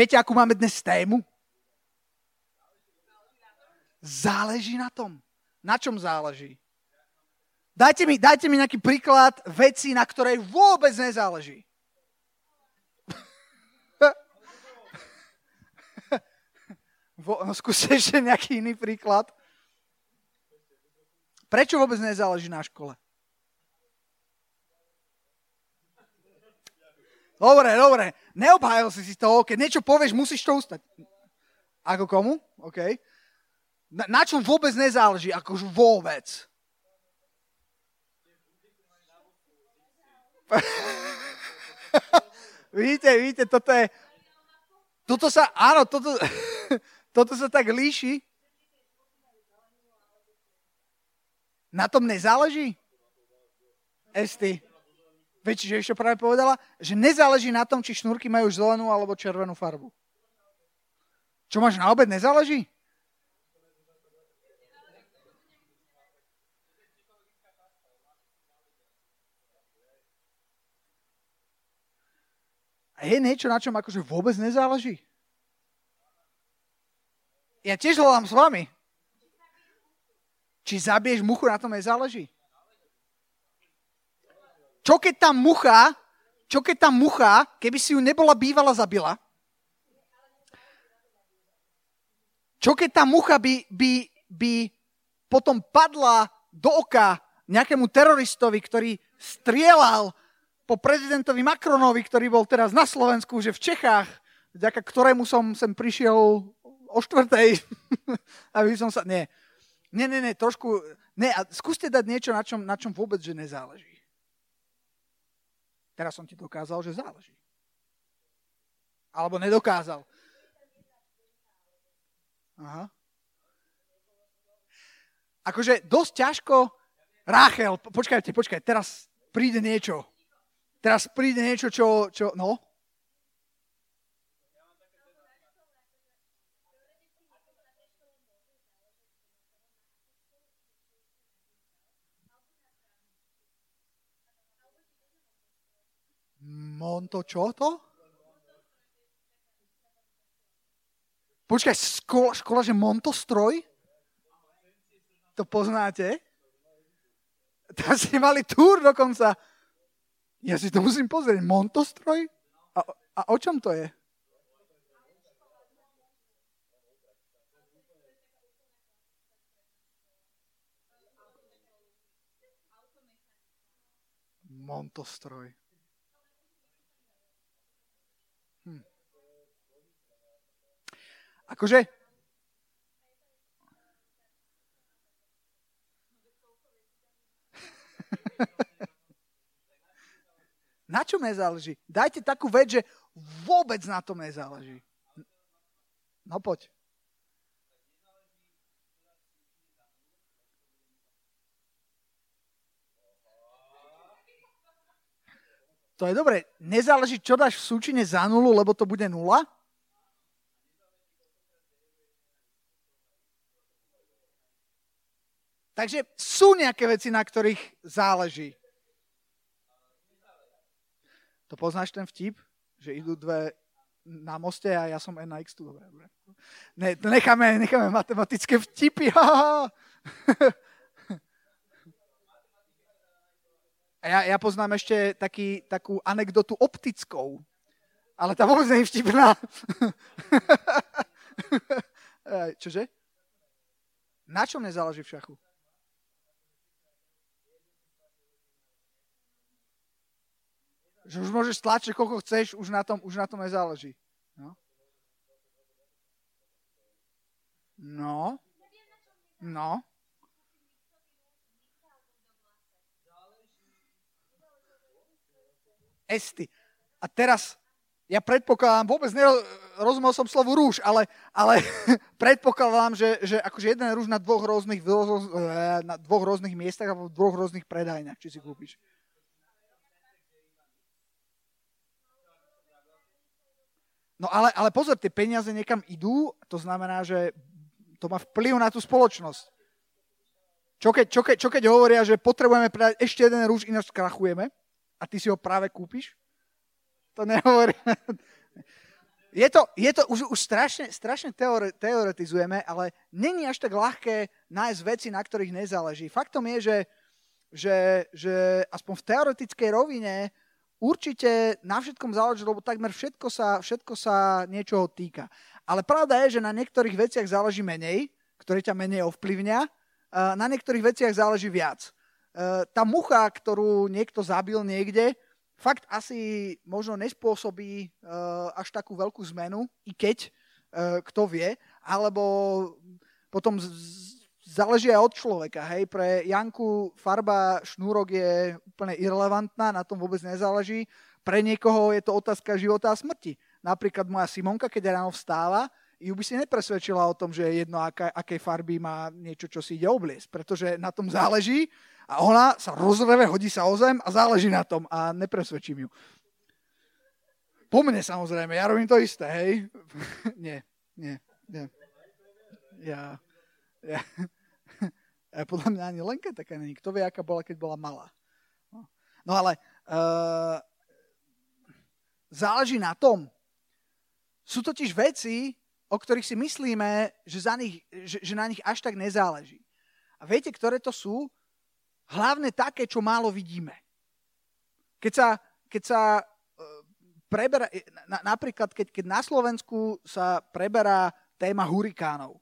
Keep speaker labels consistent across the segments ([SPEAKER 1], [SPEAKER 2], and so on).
[SPEAKER 1] Viete, akú máme dnes tému? Záleží na tom. Na čom záleží? Dajte mi, dajte mi nejaký príklad veci, na ktorej vôbec nezáleží. no, skúste ešte nejaký iný príklad. Prečo vôbec nezáleží na škole? Dobre, dobre. Neobhájil si si to. Keď niečo povieš, musíš to ustať. Ako komu? OK. Na, na čom vôbec nezáleží? Akože vôbec. vidíte, vidíte, toto je... Toto sa, áno, toto, toto sa tak líši. Na tom nezáleží? Esty. Viete, že ešte práve povedala? Že nezáleží na tom, či šnúrky majú zelenú alebo červenú farbu. Čo máš na obed, nezáleží? A je niečo, na čom akože vôbec nezáleží? Ja tiež hľadám s vami. Či zabiješ muchu, na tom nezáleží? Čo keď tá mucha, čo keď tá mucha, keby si ju nebola bývala zabila, čo keď tá mucha by, by, by potom padla do oka nejakému teroristovi, ktorý strieľal po prezidentovi Macronovi, ktorý bol teraz na Slovensku, že v Čechách, vďaka ktorému som sem prišiel o štvrtej, aby som sa... Nie, nie, nie, nie trošku... Nie, a skúste dať niečo, na čom, na čom vôbec, že nezáleží. Teraz som ti dokázal, že záleží. Alebo nedokázal. Aha. Akože dosť ťažko... Ráchel, počkajte, počkajte, teraz príde niečo. Teraz príde niečo, čo... čo no? Monto čo to? Počkaj, škola, škola že Montostroj? To poznáte? Tam ste mali túr dokonca. Ja si to musím pozrieť. Montostroj? A, a o čom to je? Montostroj. Akože... na čom nezáleží? Dajte takú vec, že vôbec na tom nezáleží. No poď. To je dobre. Nezáleží, čo dáš v súčine za nulu, lebo to bude nula. Takže sú nejaké veci, na ktorých záleží. To poznáš ten vtip? Že idú dve na moste a ja som N na X tu. Dobre, dobre. Ne, necháme, necháme matematické vtipy. A ja, ja poznám ešte taký, takú anekdotu optickou. Ale tá vôbec nie je vtipná. Čože? Na čom nezáleží v šachu? Že už môžeš tlačiť, koľko chceš, už na tom, už na tom nezáleží. No. No. No. Esty. A teraz, ja predpokladám, vôbec nerozumel som slovu rúž, ale, ale predpokladám, že, že akože jeden rúž na dvoch rôznych, na dvoch rôznych miestach alebo v dvoch rôznych predajniach, či si kúpiš. No ale, ale pozor, tie peniaze niekam idú, to znamená, že to má vplyv na tú spoločnosť. Čo keď, čo keď, čo keď hovoria, že potrebujeme predať ešte jeden rúž, ináč skrachujeme a ty si ho práve kúpiš? To nehovorí. je to, je to už, už strašne, strašne teore, teoretizujeme, ale není až tak ľahké nájsť veci, na ktorých nezáleží. Faktom je, že, že, že aspoň v teoretickej rovine určite na všetkom záleží, lebo takmer všetko sa, všetko sa niečoho týka. Ale pravda je, že na niektorých veciach záleží menej, ktoré ťa menej ovplyvňa, na niektorých veciach záleží viac. Tá mucha, ktorú niekto zabil niekde, fakt asi možno nespôsobí uh, až takú veľkú zmenu, i keď, kto vie, alebo potom záleží aj od človeka. Hej. Pre Janku farba šnúrok je úplne irrelevantná, na tom vôbec nezáleží. Pre niekoho je to otázka života a smrti. Napríklad moja Simonka, keď ráno vstáva, ju by si nepresvedčila o tom, že je jedno, aké, akej farby má niečo, čo si ide obliesť, pretože na tom záleží a ona sa rozreve, hodí sa o zem a záleží na tom a nepresvedčím ju. Po mne samozrejme, ja robím to isté, hej. nie, nie, nie. Ja, ja, ja podľa mňa ani Lenka taká není. Kto vie, aká bola, keď bola malá. No, no ale uh, záleží na tom. Sú totiž veci, o ktorých si myslíme, že, za nich, že, že na nich až tak nezáleží. A viete, ktoré to sú? hlavne také, čo málo vidíme. Keď sa, keď sa e, preberá, e, na, napríklad keď, keď na Slovensku sa preberá téma hurikánov.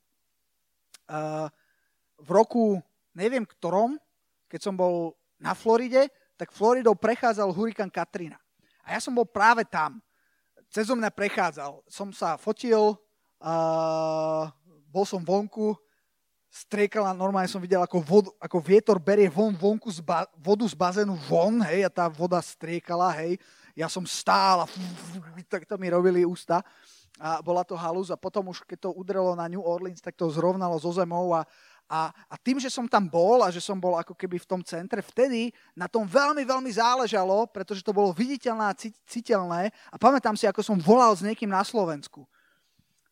[SPEAKER 1] Uh, v roku, neviem ktorom, keď som bol na Floride, tak Floridou prechádzal hurikán Katrina. A ja som bol práve tam. Cez mňa prechádzal. Som sa fotil, uh, bol som vonku, striekala, normálne som videl, ako, vod, ako vietor berie von, vonku z ba, vodu z bazénu von, hej, a tá voda striekala, hej. Ja som stál a tak to mi robili ústa a bola to halus a potom už keď to udrelo na New Orleans, tak to zrovnalo zo zemou a, a, a tým, že som tam bol a že som bol ako keby v tom centre, vtedy na tom veľmi, veľmi záležalo, pretože to bolo viditeľné a citeľné. A pamätám si, ako som volal s niekým na Slovensku.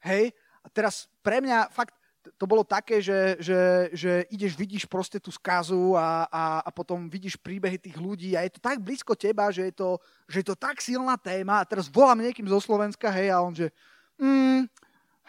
[SPEAKER 1] Hej, a teraz pre mňa fakt to bolo také, že, že, že ideš, vidíš proste tú skazu a, a, a potom vidíš príbehy tých ľudí a je to tak blízko teba, že je to, že je to tak silná téma. A teraz volám niekým zo Slovenska, hej, a on že mm,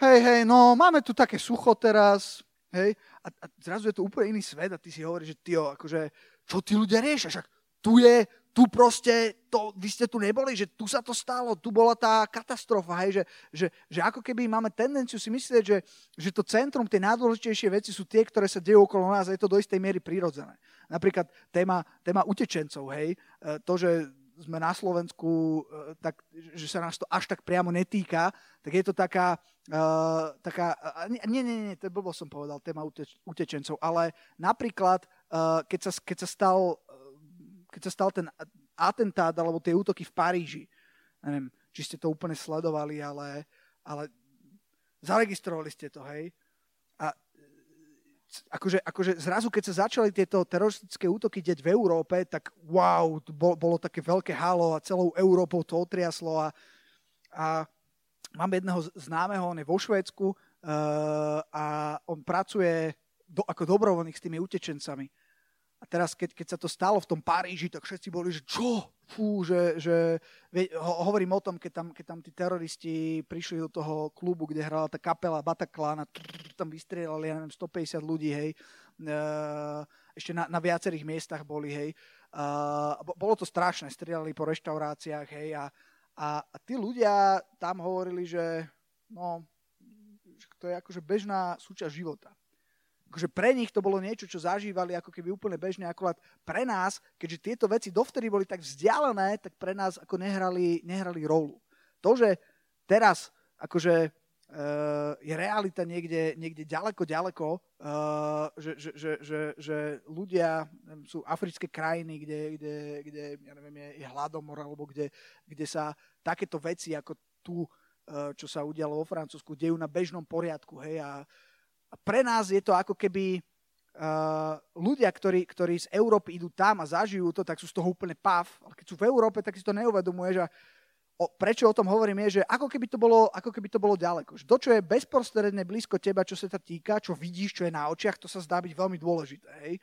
[SPEAKER 1] hej, hej, no máme tu také sucho teraz, hej, a, a zrazu je to úplne iný svet a ty si hovoríš, že ty, akože, čo tí ľudia riešia, však tu je, tu proste, to, vy ste tu neboli, že tu sa to stalo, tu bola tá katastrofa, hej, že, že, že ako keby máme tendenciu si myslieť, že, že to centrum, tie najdôležitejšie veci sú tie, ktoré sa dejú okolo nás a je to do istej miery prirodzené. Napríklad téma, téma utečencov, hej, e, to, že sme na Slovensku, e, tak, že sa nás to až tak priamo netýka, tak je to taká, uh, taká nie, nie, nie, to blbo som povedal, téma uteč, utečencov, ale napríklad, uh, keď, sa, keď sa stal keď sa stal ten atentát alebo tie útoky v Paríži. Neviem, či ste to úplne sledovali, ale, ale zaregistrovali ste to, hej. Akože, akože zrazu, keď sa začali tieto teroristické útoky deť v Európe, tak wow, bolo, bolo také veľké halo a celou Európou to otriaslo a, a mám jedného známeho, on je vo Švédsku uh, a on pracuje do, ako dobrovoľník s tými utečencami. A teraz, keď, keď sa to stalo v tom Paríži, tak všetci boli, že čo? Fú, že, že ho, hovorím o tom, keď tam, keď tam tí teroristi prišli do toho klubu, kde hrala tá kapela Bataclan a tam vystrelali, ja neviem, 150 ľudí, hej. Uh, ešte na, na viacerých miestach boli, hej. Uh, bolo to strašné, strieľali po reštauráciách, hej. A, a, a tí ľudia tam hovorili, že no, to je akože bežná súčasť života akože pre nich to bolo niečo, čo zažívali ako keby úplne bežne, akurát pre nás, keďže tieto veci dovtedy boli tak vzdialené, tak pre nás ako nehrali, nehrali rolu. To, že teraz akože je realita niekde, niekde ďaleko, ďaleko, uh, že, že, že, že, že ľudia, sú africké krajiny, kde, kde, kde ja neviem, je, je hladomor, alebo kde, kde sa takéto veci ako tu, uh, čo sa udialo vo Francúzsku, dejú na bežnom poriadku, hej, a a pre nás je to ako keby ľudia, ktorí, ktorí z Európy idú tam a zažijú to, tak sú z toho úplne pav. Ale keď sú v Európe, tak si to neuvedomuje, že o, prečo o tom hovorím, je, že ako keby to bolo, ako keby to bolo ďaleko. Že to, čo je bezprostredne blízko teba, čo sa to týka, čo vidíš, čo je na očiach, to sa zdá byť veľmi dôležité. Hej?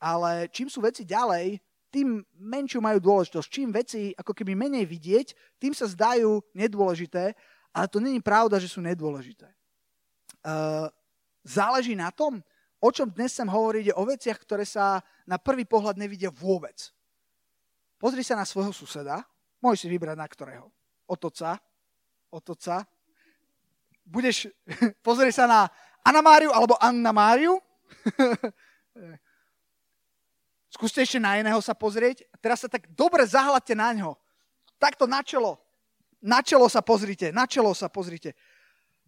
[SPEAKER 1] Ale čím sú veci ďalej, tým menšiu majú dôležitosť. Čím veci ako keby menej vidieť, tým sa zdajú nedôležité ale to není pravda, že sú nedôležité. Uh, záleží na tom, o čom dnes chcem hovoriť, je o veciach, ktoré sa na prvý pohľad nevidia vôbec. Pozri sa na svojho suseda, môžeš si vybrať na ktorého. Otoca, otoca. Budeš, pozri sa na Anna Máriu alebo Anna Máriu. Skúste ešte na iného sa pozrieť. Teraz sa tak dobre zahľadte na ňo. Takto na čelo. Na čelo sa pozrite. Na čelo sa pozrite.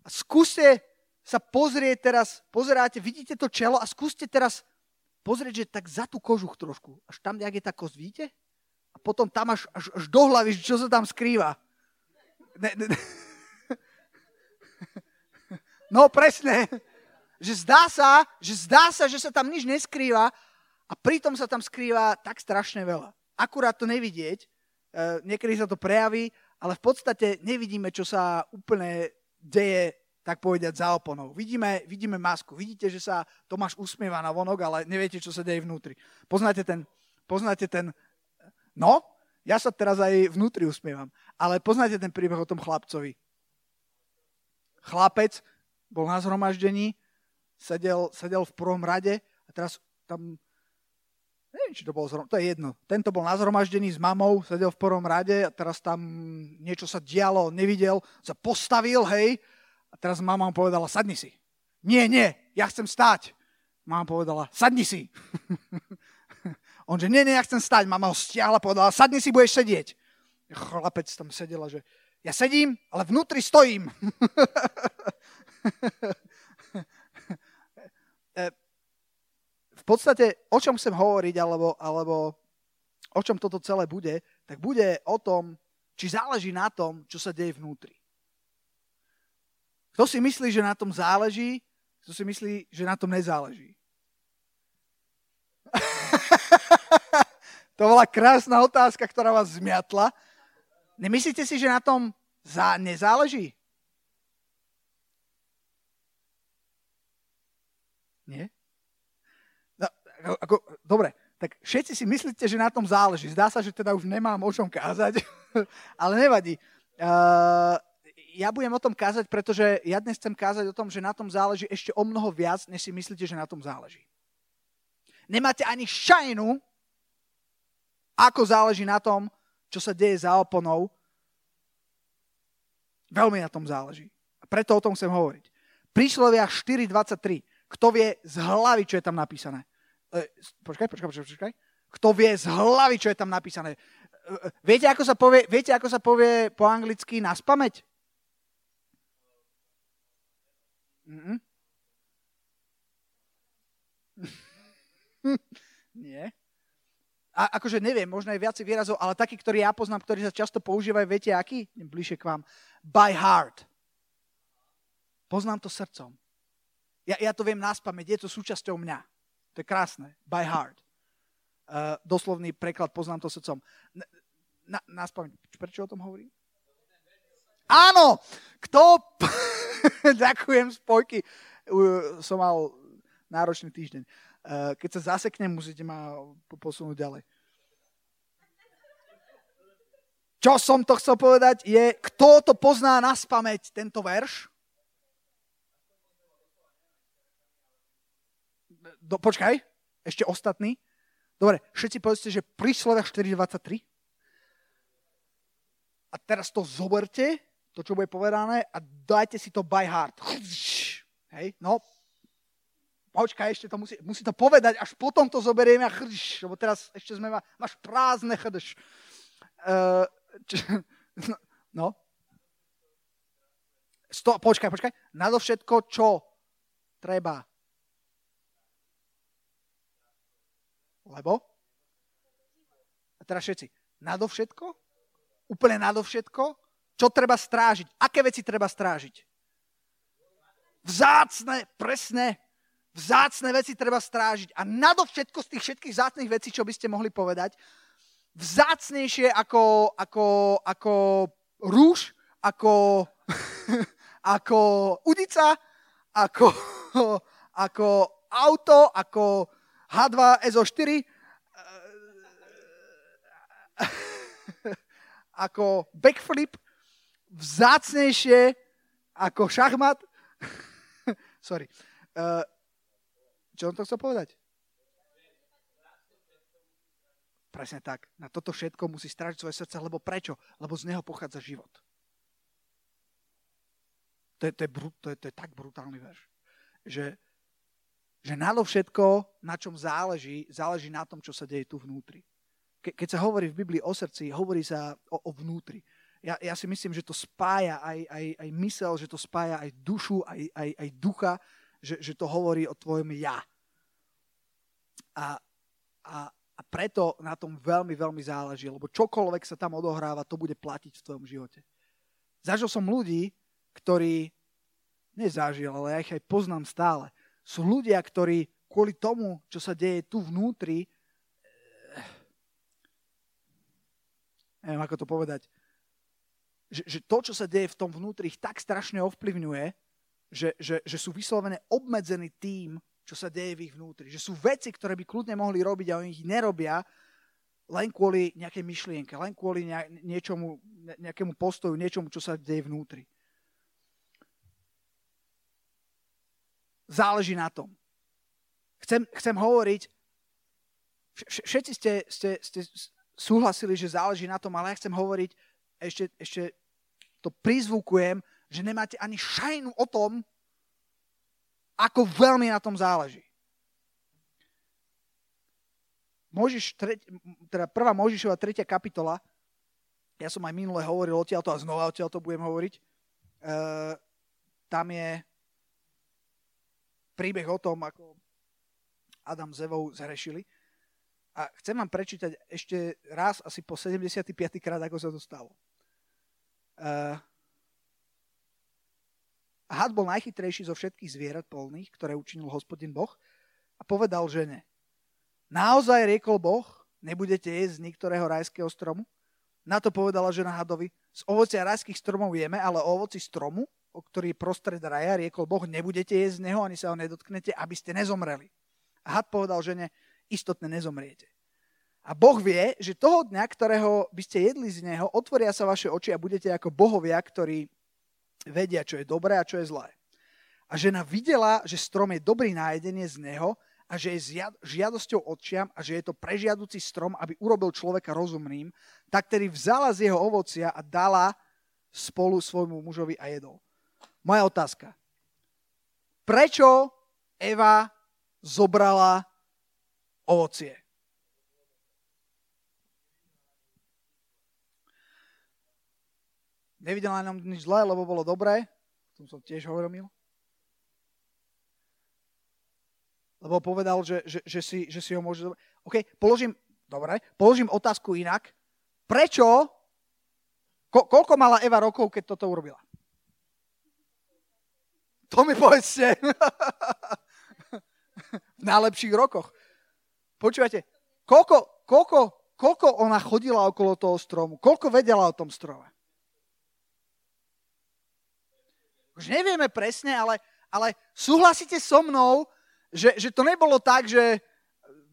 [SPEAKER 1] A skúste sa pozrieť teraz, pozeráte, vidíte to čelo a skúste teraz pozrieť, že tak za tú kožuch trošku. Až tam, jak je tá kosť, vidíte? A potom tam až, až, až do hlavy, čo sa tam skrýva. Ne, ne, ne. No presne. Že zdá sa, že zdá sa, že sa tam nič neskrýva a pritom sa tam skrýva tak strašne veľa. Akurát to nevidieť, e, niekedy sa to prejaví, ale v podstate nevidíme, čo sa úplne deje, tak povedať, za oponou. Vidíme, vidíme masku, vidíte, že sa Tomáš usmieva na vonok, ale neviete, čo sa deje vnútri. Poznáte ten, poznáte ten, no, ja sa teraz aj vnútri usmievam, ale poznáte ten príbeh o tom chlapcovi. Chlapec bol na zhromaždení, sedel, sedel v prvom rade a teraz tam, neviem, či to bolo zhromaždenie, to je jedno. Tento bol na zhromaždení s mamou, sedel v prvom rade a teraz tam niečo sa dialo, nevidel, sa postavil, hej, a teraz mama mu povedala, sadni si. Nie, nie, ja chcem stáť. Mama povedala, sadni si. On že, nie, nie, ja chcem stať. Mama ho stiahla, povedala, sadni si, budeš sedieť. Chlapec tam sedela, že ja sedím, ale vnútri stojím. E, v podstate, o čom chcem hovoriť, alebo, alebo o čom toto celé bude, tak bude o tom, či záleží na tom, čo sa deje vnútri. Kto si myslí, že na tom záleží, kto si myslí, že na tom nezáleží. To bola krásna otázka, ktorá vás zmiatla. Nemyslíte si, že na tom zá- nezáleží? Nie? No, ako, dobre, tak všetci si myslíte, že na tom záleží. Zdá sa, že teda už nemám o čom kázať, ale nevadí. Uh, ja budem o tom kázať, pretože ja dnes chcem kázať o tom, že na tom záleží ešte o mnoho viac, než si myslíte, že na tom záleží. Nemáte ani šajnu, ako záleží na tom, čo sa deje za oponou. Veľmi na tom záleží. A preto o tom chcem hovoriť. Príslovia 4.23. Kto vie z hlavy, čo je tam napísané? E, počkaj, počkaj, počkaj, počkaj. Kto vie z hlavy, čo je tam napísané? E, e viete, ako sa povie, viete, ako sa povie po anglicky na spameť? Mm-mm. Nie. A akože neviem, možno aj viacej výrazov, ale taký, ktorý ja poznám, ktorý sa často používajú, viete aký? Bližšie k vám. By heart. Poznám to srdcom. Ja, ja to viem náspamäť, je to súčasťou mňa. To je krásne. By heart. Uh, doslovný preklad, poznám to srdcom. Na, na, Prečo o tom hovorím? Áno! Kto... Ďakujem, spojky. Uh, som mal náročný týždeň. Uh, keď sa zaseknem, musíte ma posunúť ďalej. Čo som to chcel povedať je, kto to pozná na spameť, tento verš? do, počkaj, ešte ostatní. Dobre, všetci povedzte, že príslovia 4.23. A teraz to zoberte, to, čo bude povedané, a dajte si to by heart. Hej, no. Počkaj, ešte to musí, musí to povedať, až potom to zoberieme a chrš, lebo teraz ešte sme, máš prázdne chrš. Uh, no, no. Sto, počkaj, počkaj. Nadovšetko, čo treba Lebo? A teraz všetci. Nadovšetko? Úplne nadovšetko? Čo treba strážiť? Aké veci treba strážiť? Vzácne, presne. Vzácne veci treba strážiť. A nadovšetko z tých všetkých vzácných vecí, čo by ste mohli povedať, vzácnejšie ako, ako, ako rúž, ako, ako udica, ako, ako auto, ako H2 SO4 ako backflip, vzácnejšie ako šachmat. Sorry. Uh, čo on to chcel povedať? Presne tak. Na toto všetko musí strážiť svoje srdce, lebo prečo? Lebo z neho pochádza život. To je, to je, to je, to je tak brutálny verš. Že, že všetko, na čom záleží, záleží na tom, čo sa deje tu vnútri. Ke, keď sa hovorí v Biblii o srdci, hovorí sa o, o vnútri. Ja, ja si myslím, že to spája aj, aj, aj mysel, že to spája aj dušu, aj, aj, aj ducha, že, že to hovorí o tvojom ja. A, a, a preto na tom veľmi, veľmi záleží, lebo čokoľvek sa tam odohráva, to bude platiť v tvojom živote. Zažil som ľudí, ktorí, nezažil, ale ja ich aj poznám stále, sú ľudia, ktorí kvôli tomu, čo sa deje tu vnútri, eh, neviem, ako to povedať, že, že to, čo sa deje v tom vnútri, ich tak strašne ovplyvňuje, že, že, že sú vyslovené obmedzení tým, čo sa deje v ich vnútri. Že sú veci, ktoré by kľudne mohli robiť a oni ich nerobia len kvôli nejakej myšlienke, len kvôli niečomu, nejakému postoju, niečomu, čo sa deje vnútri. Záleží na tom. Chcem, chcem hovoriť, všetci ste, ste, ste súhlasili, že záleží na tom, ale ja chcem hovoriť, ešte, ešte to prizvukujem, že nemáte ani šajnu o tom, ako veľmi na tom záleží. Možiš, teda prvá Možišova tretia kapitola, ja som aj minule hovoril odtiaľto a znova odtiaľto budem hovoriť, uh, tam je príbeh o tom, ako Adam s Evou zhrešili. A chcem vám prečítať ešte raz, asi po 75. krát, ako sa to stalo. Uh, a had bol najchytrejší zo všetkých zvierat polných, ktoré učinil hospodin Boh a povedal žene, naozaj riekol Boh, nebudete jesť z niektorého rajského stromu? Na to povedala žena hadovi, z ovocia rajských stromov jeme, ale o ovoci stromu, o ktorý je prostred raja, riekol Boh, nebudete jesť z neho, ani sa ho nedotknete, aby ste nezomreli. A had povedal žene, istotne nezomriete. A Boh vie, že toho dňa, ktorého by ste jedli z neho, otvoria sa vaše oči a budete ako bohovia, ktorí vedia, čo je dobré a čo je zlé. A žena videla, že strom je dobrý na z neho a že je žiadosťou odčiam a že je to prežiaducí strom, aby urobil človeka rozumným, tak tedy vzala z jeho ovocia a dala spolu svojmu mužovi a jedol. Moja otázka. Prečo Eva zobrala ovocie? Nevidel na ňom nič zlé, lebo bolo dobré. O tom som tiež hovoril. Lebo povedal, že, že, že, si, že si ho môže... OK, položím, dobre, položím otázku inak. Prečo, ko, koľko mala Eva rokov, keď toto urobila? To mi povedzte. v najlepších rokoch. Počúvajte, koľko, koľko, koľko ona chodila okolo toho stromu? Koľko vedela o tom strome? Už nevieme presne, ale, ale súhlasíte so mnou, že, že to nebolo tak, že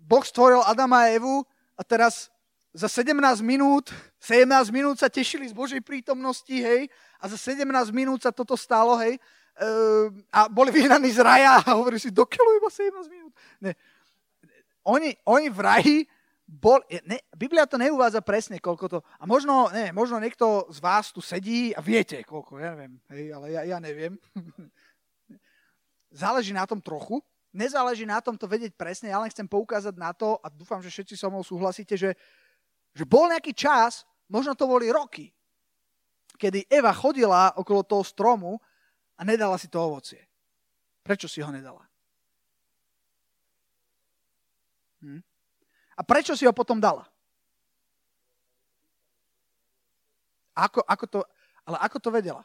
[SPEAKER 1] Boh stvoril Adama a Evu a teraz za 17 minút, 17 minút sa tešili z Božej prítomnosti, hej, a za 17 minút sa toto stalo, hej, uh, a boli vyhnaní z raja a hovorili si, dokiaľu iba 17 minút. Ne. Oni, oni v raji bol, ne, Biblia to neuvádza presne, koľko to... A možno, ne, možno niekto z vás tu sedí a viete, koľko, ja neviem, hej, ale ja, ja neviem. Záleží na tom trochu. Nezáleží na tom to vedieť presne, ja len chcem poukázať na to, a dúfam, že všetci so mnou súhlasíte, že, že bol nejaký čas, možno to boli roky, kedy Eva chodila okolo toho stromu a nedala si to ovocie. Prečo si ho nedala? Hm? A prečo si ho potom dala? Ako, ako to, ale ako to vedela?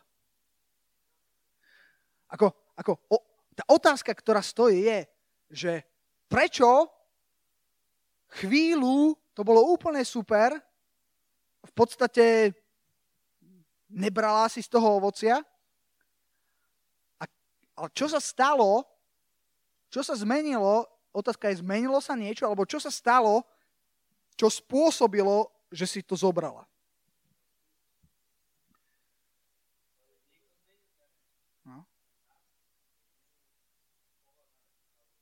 [SPEAKER 1] Ako, ako, o, tá otázka, ktorá stojí, je, že prečo chvíľu to bolo úplne super, v podstate nebrala si z toho ovocia, a, ale čo sa stalo, čo sa zmenilo, otázka je, zmenilo sa niečo, alebo čo sa stalo, čo spôsobilo, že si to zobrala. No.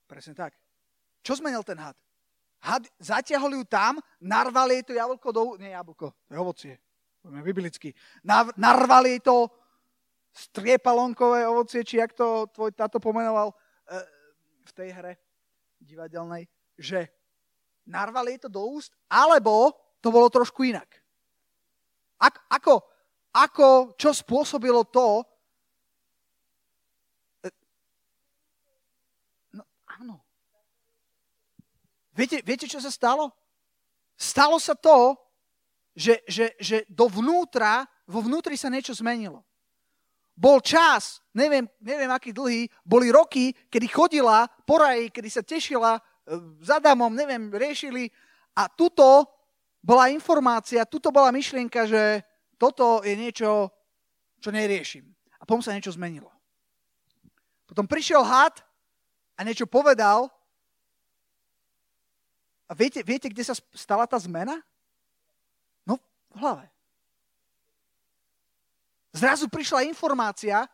[SPEAKER 1] Presne tak. Čo zmenil ten had? Had, zatiahol ju tam, narvali jej to jablko do... Nie jablko, to je ovocie. Budeme biblicky. Nav, narvali jej to striepalonkové ovocie, či jak to tvoj táto pomenoval e, v tej hre divadelnej, že narvali to do úst, alebo to bolo trošku inak. Ak, ako, ako, čo spôsobilo to, e, no áno, Viete, viete, čo sa stalo? Stalo sa to, že, že, že dovnútra, vo vnútri sa niečo zmenilo. Bol čas, neviem, neviem aký dlhý, boli roky, kedy chodila po raji, kedy sa tešila e, za damom, neviem, riešili a tuto bola informácia, tuto bola myšlienka, že toto je niečo, čo neriešim. A potom sa niečo zmenilo. Potom prišiel had a niečo povedal a viete, viete, kde sa stala tá zmena? No, v hlave. Zrazu prišla informácia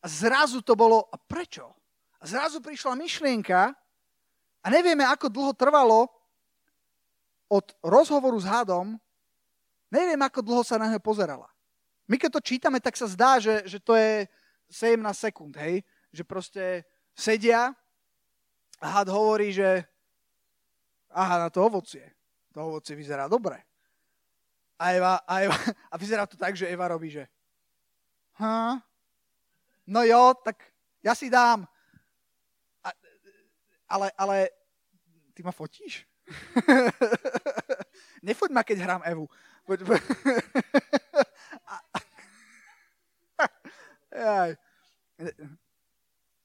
[SPEAKER 1] a zrazu to bolo, a prečo? A zrazu prišla myšlienka a nevieme, ako dlho trvalo od rozhovoru s hadom, neviem, ako dlho sa na neho pozerala. My keď to čítame, tak sa zdá, že, že to je 17 sekúnd, hej? Že proste sedia a had hovorí, že aha, na to ovocie. To ovocie vyzerá dobre. A, Eva, a, Eva, a vyzerá to tak, že Eva robí, že ha, no jo, tak ja si dám. A, ale, ale ty ma fotíš? Nefoď ma, keď hrám Evu. Poď, poď. Aj.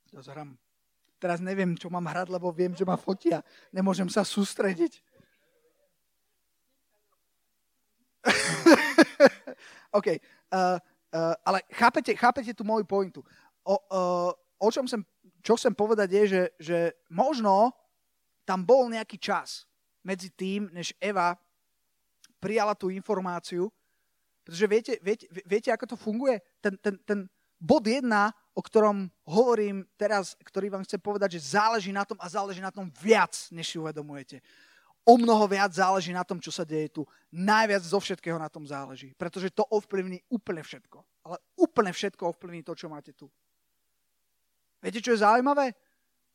[SPEAKER 1] To zhrám Teraz neviem, čo mám hrať, lebo viem, že ma fotia. Nemôžem sa sústrediť. OK. Uh, uh, ale chápete, chápete tú moju pointu. O, uh, o čom sem, čo chcem povedať je, že, že možno tam bol nejaký čas medzi tým, než Eva prijala tú informáciu, pretože viete, viete, viete ako to funguje? Ten, ten, ten bod jedna o ktorom hovorím teraz, ktorý vám chcem povedať, že záleží na tom a záleží na tom viac, než si uvedomujete. O mnoho viac záleží na tom, čo sa deje tu. Najviac zo všetkého na tom záleží. Pretože to ovplyvní úplne všetko. Ale úplne všetko ovplyvní to, čo máte tu. Viete, čo je zaujímavé?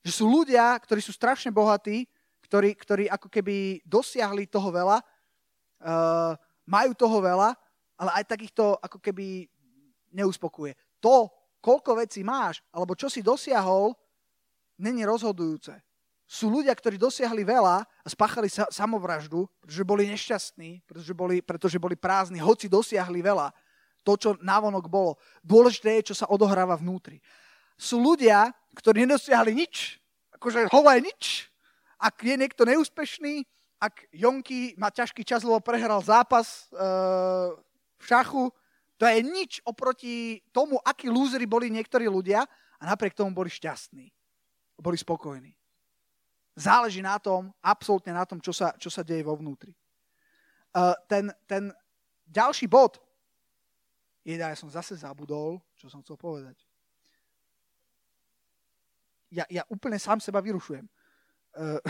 [SPEAKER 1] Že sú ľudia, ktorí sú strašne bohatí, ktorí, ktorí ako keby dosiahli toho veľa, uh, majú toho veľa, ale aj takýchto ako keby neuspokuje. To, koľko vecí máš, alebo čo si dosiahol, není rozhodujúce. Sú ľudia, ktorí dosiahli veľa a spáchali sa, samovraždu, pretože boli nešťastní, pretože boli, pretože boli prázdni, hoci dosiahli veľa. To, čo návonok bolo. Dôležité je, čo sa odohráva vnútri. Sú ľudia, ktorí nedosiahli nič, akože holé nič. Ak je niekto neúspešný, ak Jonky má ťažký čas, lebo prehral zápas e, v šachu, to je nič oproti tomu, akí lúzeri boli niektorí ľudia a napriek tomu boli šťastní. Boli spokojní. Záleží na tom, absolútne na tom, čo sa, čo sa deje vo vnútri. Uh, ten, ten ďalší bod, jedna, ja som zase zabudol, čo som chcel povedať. Ja, ja úplne sám seba vyrušujem. Uh,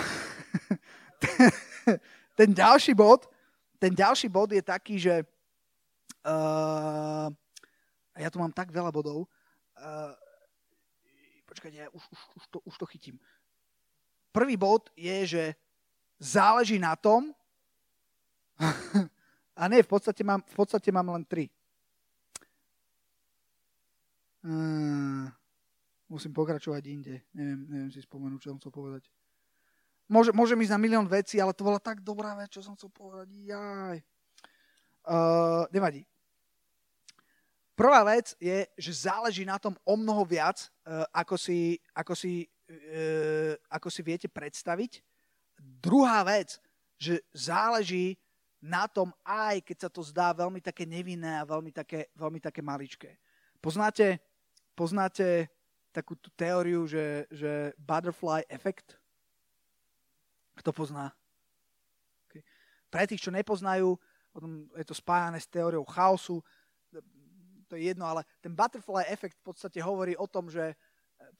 [SPEAKER 1] ten, ten ďalší bod, ten ďalší bod je taký, že Uh, ja tu mám tak veľa bodov. Uh, počkajte, ja už, už, už, to, už to chytím. Prvý bod je, že záleží na tom, a nie, v podstate mám, v podstate mám len tri. Uh, musím pokračovať inde. Neviem, neviem si spomenúť, čo som chcel povedať. Môže, môžem ísť na milión vecí, ale to bola tak dobrá vec, čo som chcel povedať. Jaj. Uh, nevadí. Prvá vec je, že záleží na tom o mnoho viac, uh, ako, si, ako, si, ako si viete predstaviť. Druhá vec, že záleží na tom aj, keď sa to zdá veľmi také nevinné a veľmi také, veľmi také maličké. Poznáte, poznáte takú tú teóriu, že, že butterfly efekt? Kto pozná? Okay. Pre tých, čo nepoznajú, potom je to spájane s teóriou chaosu, to je jedno, ale ten butterfly efekt v podstate hovorí o tom, že e,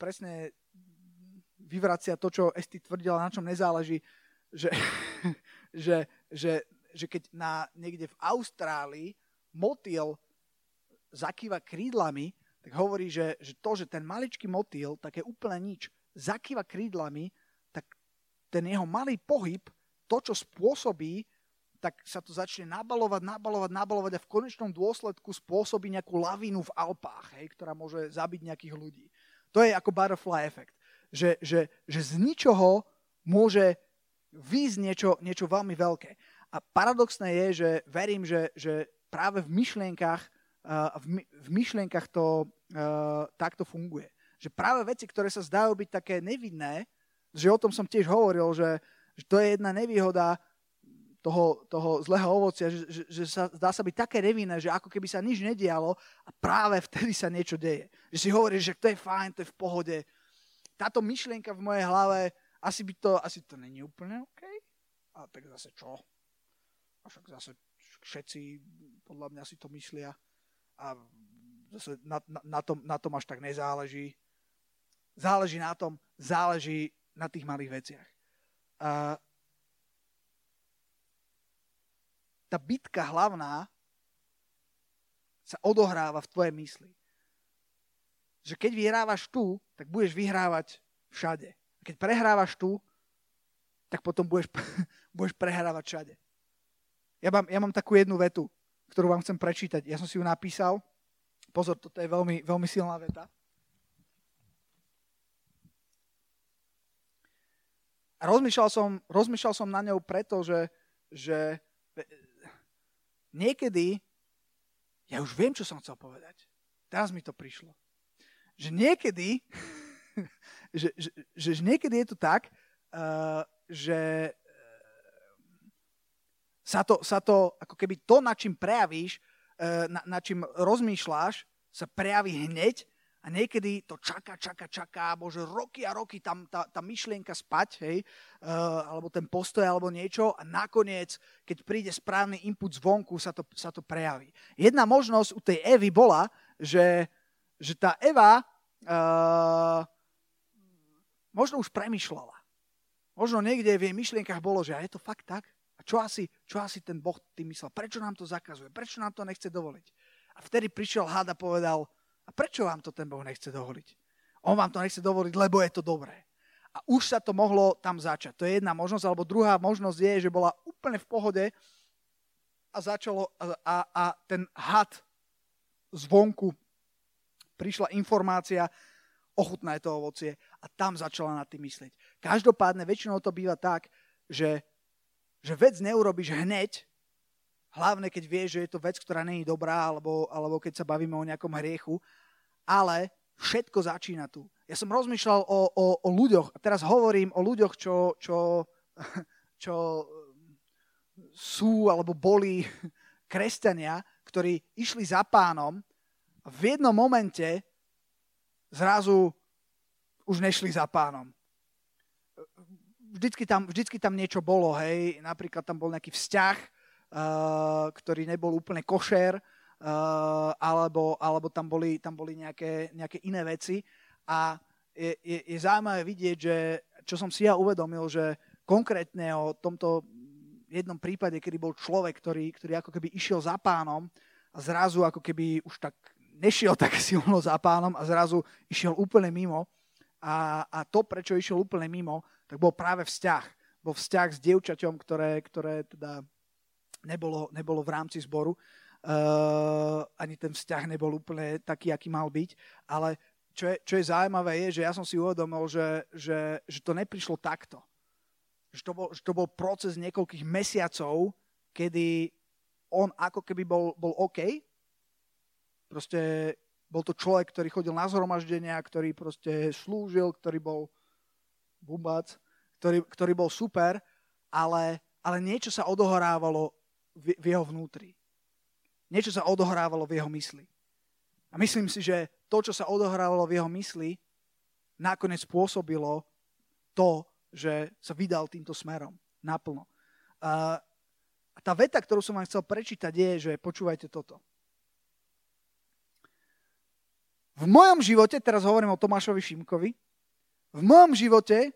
[SPEAKER 1] presne vyvracia to, čo Esti tvrdila, na čom nezáleží, že, že, že, že keď na, niekde v Austrálii motýl zakýva krídlami, tak hovorí, že, že to, že ten maličký motýl, také úplne nič, zakýva krídlami, tak ten jeho malý pohyb, to, čo spôsobí, tak sa to začne nabalovať, nabalovať, nabalovať a v konečnom dôsledku spôsobí nejakú lavínu v Alpách, hej, ktorá môže zabiť nejakých ľudí. To je ako butterfly efekt. Že, že, že z ničoho môže výjsť niečo, niečo veľmi veľké. A paradoxné je, že verím, že, že práve v myšlienkach, uh, v, v myšlienkach to uh, takto funguje. Že práve veci, ktoré sa zdajú byť také nevinné, že o tom som tiež hovoril, že, že to je jedna nevýhoda toho, toho zlého ovocia, že, že, že sa, dá sa byť také nevinné, že ako keby sa nič nedialo a práve vtedy sa niečo deje. Že si hovoríš, že to je fajn, to je v pohode. Táto myšlienka v mojej hlave, asi by to, asi to není úplne OK. A tak zase čo? A však zase všetci podľa mňa si to myslia a zase na, na, na, tom, na tom až tak nezáleží. Záleží na tom, záleží na tých malých veciach. A tá bitka hlavná sa odohráva v tvojej mysli. Že keď vyhrávaš tu, tak budeš vyhrávať všade. A keď prehrávaš tu, tak potom budeš, budeš prehrávať všade. Ja mám, ja mám takú jednu vetu, ktorú vám chcem prečítať. Ja som si ju napísal. Pozor, toto je veľmi, veľmi silná veta. A rozmýšľal som, rozmýšľal som na ňou preto, že, že niekedy, ja už viem, čo som chcel povedať. Teraz mi to prišlo. Že niekedy, že, že, že niekedy je to tak, uh, že uh, sa to, sa to, ako keby to, na čím prejavíš, uh, na, na čím rozmýšľaš, sa prejaví hneď a niekedy to čaká, čaká, čaká, môže roky a roky tam tá, tá myšlienka spať, hej, alebo ten postoj, alebo niečo a nakoniec, keď príde správny input zvonku, sa to, sa to prejaví. Jedna možnosť u tej Evy bola, že, že tá Eva uh, možno už premyšľala. Možno niekde v jej myšlienkach bolo, že a je to fakt tak? A čo asi, čo asi ten Boh tým myslel? Prečo nám to zakazuje? Prečo nám to nechce dovoliť? A vtedy prišiel had a povedal, a prečo vám to ten Boh nechce dovoliť? On vám to nechce dovoliť, lebo je to dobré. A už sa to mohlo tam začať. To je jedna možnosť. Alebo druhá možnosť je, že bola úplne v pohode a začalo a, a, a ten had zvonku prišla informácia, ochutná je to ovocie a tam začala na tým myslieť. Každopádne väčšinou to býva tak, že, že vec neurobiš hneď, Hlavne, keď vieš, že je to vec, ktorá není dobrá, alebo, alebo keď sa bavíme o nejakom hriechu. Ale všetko začína tu. Ja som rozmýšľal o, o, o ľuďoch, a teraz hovorím o ľuďoch, čo, čo, čo sú alebo boli kresťania, ktorí išli za pánom a v jednom momente zrazu už nešli za pánom. Vždycky tam, vždycky tam niečo bolo, hej, napríklad tam bol nejaký vzťah, Eh, ktorý nebol úplne košer, uh, alebo, alebo tam boli, tam boli nejaké, nejaké iné veci. A je, je, je zaujímavé vidieť, že čo som si ja uvedomil, že konkrétne o tomto jednom prípade, kedy bol človek, ktorý, ktorý ako keby išiel za pánom a zrazu ako keby už tak nešiel tak silno za pánom a zrazu išiel úplne mimo. A, a to, prečo išiel úplne mimo, tak bol práve vzťah. Bol vzťah s dievčaťom, ktoré, ktoré teda nebolo, nebolo v rámci zboru. Uh, ani ten vzťah nebol úplne taký, aký mal byť. Ale čo je, čo je zaujímavé, je, že ja som si uvedomil, že, že, že to neprišlo takto. Že to, bol, že to bol proces niekoľkých mesiacov, kedy on ako keby bol, bol OK. Proste bol to človek, ktorý chodil na zhromaždenia, ktorý proste slúžil, ktorý bol bumbac, ktorý, ktorý bol super, ale, ale niečo sa odohrávalo v, v jeho vnútri. Niečo sa odohrávalo v jeho mysli. A myslím si, že to, čo sa odohrávalo v jeho mysli, nakoniec spôsobilo to, že sa vydal týmto smerom naplno. A tá veta, ktorú som vám chcel prečítať, je, že počúvajte toto. V mojom živote, teraz hovorím o Tomášovi Šimkovi, v mojom živote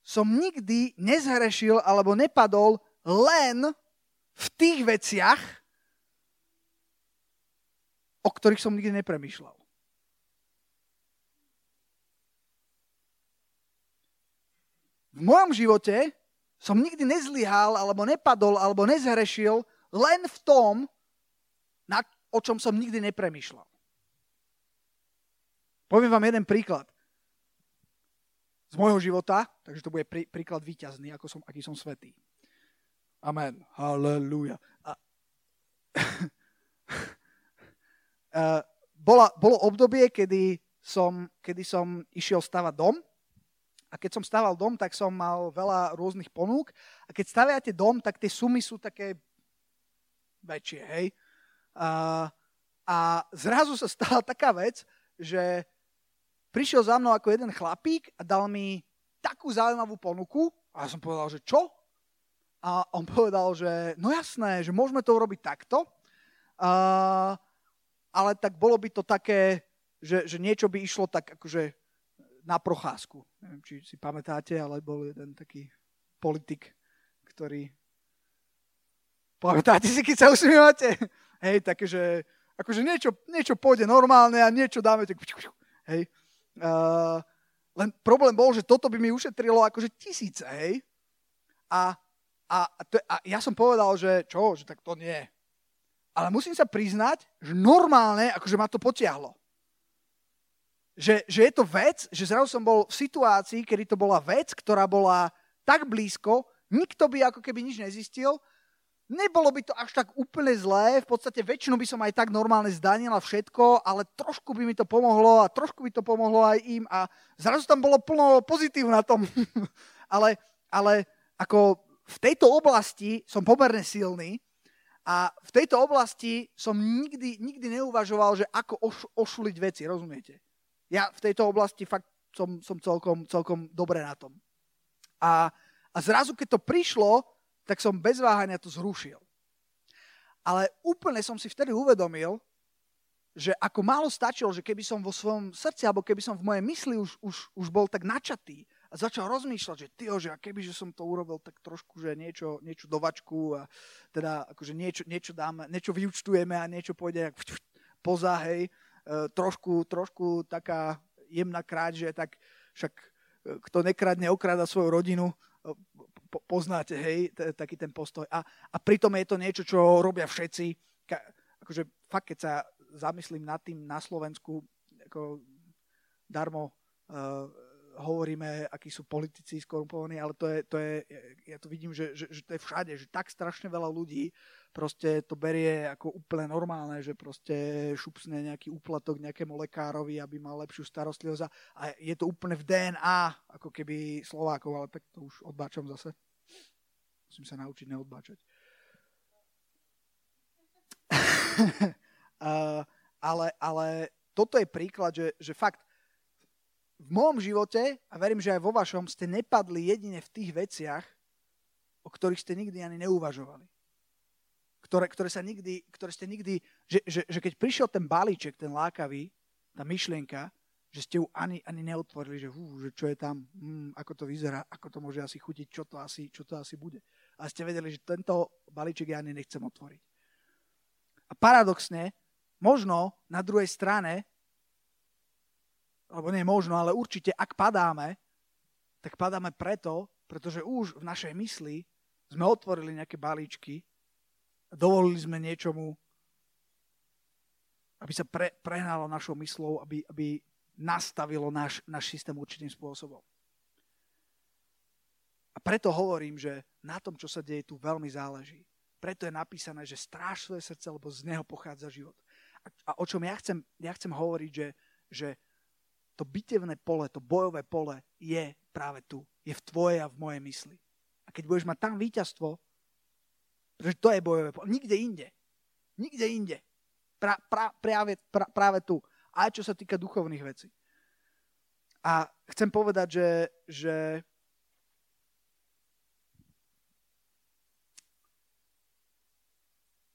[SPEAKER 1] som nikdy nezhrešil alebo nepadol len v tých veciach, o ktorých som nikdy nepremýšľal. V mojom živote som nikdy nezlyhal, alebo nepadol, alebo nezhrešil len v tom, na, o čom som nikdy nepremýšľal. Poviem vám jeden príklad z môjho života, takže to bude prí, príklad výťazný, ako som, aký som svetý. Amen. Halleluja. A, a, bola, bolo obdobie, kedy som, kedy som išiel stavať dom a keď som stával dom, tak som mal veľa rôznych ponúk a keď staviate dom, tak tie sumy sú také väčšie, hej. A, a zrazu sa stala taká vec, že prišiel za mnou ako jeden chlapík a dal mi takú zaujímavú ponuku a ja som povedal, že čo? A on povedal, že no jasné, že môžeme to urobiť takto, a, ale tak bolo by to také, že, že niečo by išlo tak akože na procházku. Neviem, či si pamätáte, ale bol jeden taký politik, ktorý... Pamätáte si, keď sa usmievate? Hej, také, že akože niečo, niečo pôjde normálne a niečo dáme tak... Hej. Uh, len problém bol, že toto by mi ušetrilo akože tisíce, hej. A, a, to, a ja som povedal, že čo, že tak to nie. Ale musím sa priznať, že normálne, akože ma to potiahlo. Že, že je to vec, že zrazu som bol v situácii, kedy to bola vec, ktorá bola tak blízko, nikto by ako keby nič nezistil Nebolo by to až tak úplne zlé, v podstate väčšinu by som aj tak normálne zdanila všetko, ale trošku by mi to pomohlo a trošku by to pomohlo aj im a zrazu tam bolo plno pozitív na tom. ale, ale ako v tejto oblasti som pomerne silný a v tejto oblasti som nikdy, nikdy neuvažoval, že ako oš, ošuliť veci, rozumiete? Ja v tejto oblasti fakt som, som celkom, celkom dobre na tom. A, a zrazu, keď to prišlo, tak som bez váhania to zrušil. Ale úplne som si vtedy uvedomil, že ako málo stačilo, že keby som vo svojom srdci, alebo keby som v mojej mysli už, už, už bol tak načatý a začal rozmýšľať, že tyjo, že a keby že som to urobil tak trošku, že niečo, niečo do vačku a teda akože niečo, niečo dáme, niečo vyučtujeme a niečo pôjde poza, hej, e, trošku, trošku taká jemná kráť, že tak však e, kto nekradne, okráda svoju rodinu, po, poznáte, hej, taký ten postoj. A, a pritom je to niečo, čo robia všetci. Ka- akože fakt, keď sa zamyslím nad tým na Slovensku, ako darmo uh, hovoríme, akí sú politici skorumpovaní, ale to je, to je ja to vidím, že, že, že to je všade, že tak strašne veľa ľudí proste to berie ako úplne normálne, že proste šupsne nejaký úplatok nejakému lekárovi, aby mal lepšiu starostlivosť a je to úplne v DNA, ako keby Slovákov, ale tak to už odbáčam zase. Musím sa naučiť neodbáčať. ale, ale toto je príklad, že, že fakt v môjom živote, a verím, že aj vo vašom, ste nepadli jedine v tých veciach, o ktorých ste nikdy ani neuvažovali ktoré, ktoré, sa nikdy, ktoré ste nikdy, že, že, že keď prišiel ten balíček, ten lákavý, tá myšlienka, že ste ju ani, ani neotvorili, že, hú, že čo je tam, hm, ako to vyzerá, ako to môže asi chutiť, čo to asi, čo to asi bude. A ste vedeli, že tento balíček ja ani nechcem otvoriť. A paradoxne, možno na druhej strane, alebo nie možno, ale určite, ak padáme, tak padáme preto, pretože už v našej mysli sme otvorili nejaké balíčky, dovolili sme niečomu, aby sa pre, prehnalo našou myslou, aby, aby nastavilo náš, náš systém určitým spôsobom. A preto hovorím, že na tom, čo sa deje tu, veľmi záleží. Preto je napísané, že stráž svoje srdce, lebo z neho pochádza život. A, a o čom ja chcem, ja chcem hovoriť, že, že to bitevné pole, to bojové pole je práve tu. Je v tvojej a v mojej mysli. A keď budeš mať tam víťazstvo, pretože to je bojové pole. Nikde inde. Nikde inde. Pra, pra, práve, pra, práve tu. Aj čo sa týka duchovných vecí. A chcem povedať, že, že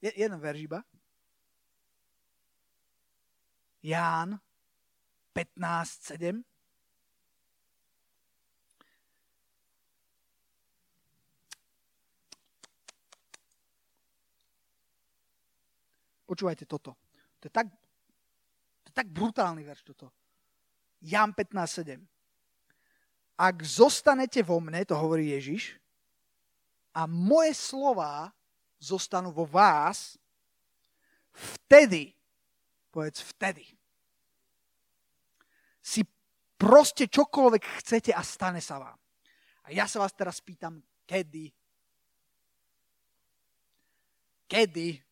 [SPEAKER 1] je, jeden verž iba. Ján 15.7. Počúvajte toto. To je tak, to je tak brutálny verš toto. Jan 15.7. Ak zostanete vo mne, to hovorí Ježiš, a moje slova zostanú vo vás, vtedy, povedz vtedy, si proste čokoľvek chcete a stane sa vám. A ja sa vás teraz pýtam, kedy? Kedy?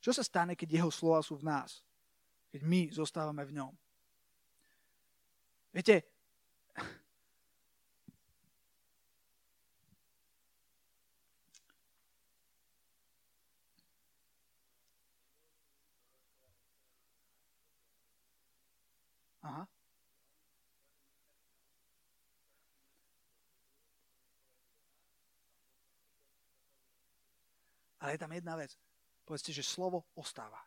[SPEAKER 1] Čo sa stane, keď jeho slova sú v nás? Keď my zostávame v ňom? Viete. Ale je tam jedna vec. Povedzte, že slovo ostáva.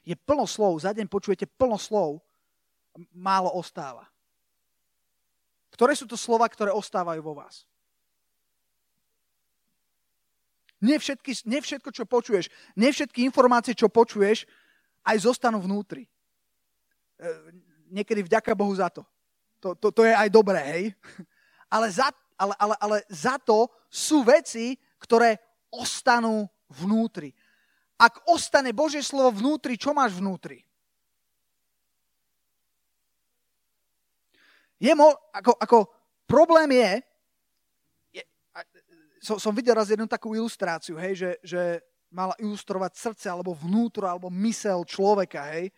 [SPEAKER 1] Je plno slov, za deň počujete plno slov, málo ostáva. Ktoré sú to slova, ktoré ostávajú vo vás? Nie, všetky, všetko, čo počuješ, nie všetky informácie, čo počuješ, aj zostanú vnútri. E, niekedy vďaka Bohu za to. To, to, to je aj dobré, hej? Ale za, ale, ale, ale za to sú veci, ktoré ostanú vnútri. Ak ostane Božie slovo vnútri, čo máš vnútri? Je mo, ako, ako problém je, je som, som videl raz jednu takú ilustráciu, hej, že, že mala ilustrovať srdce alebo vnútro alebo mysel človeka, hej.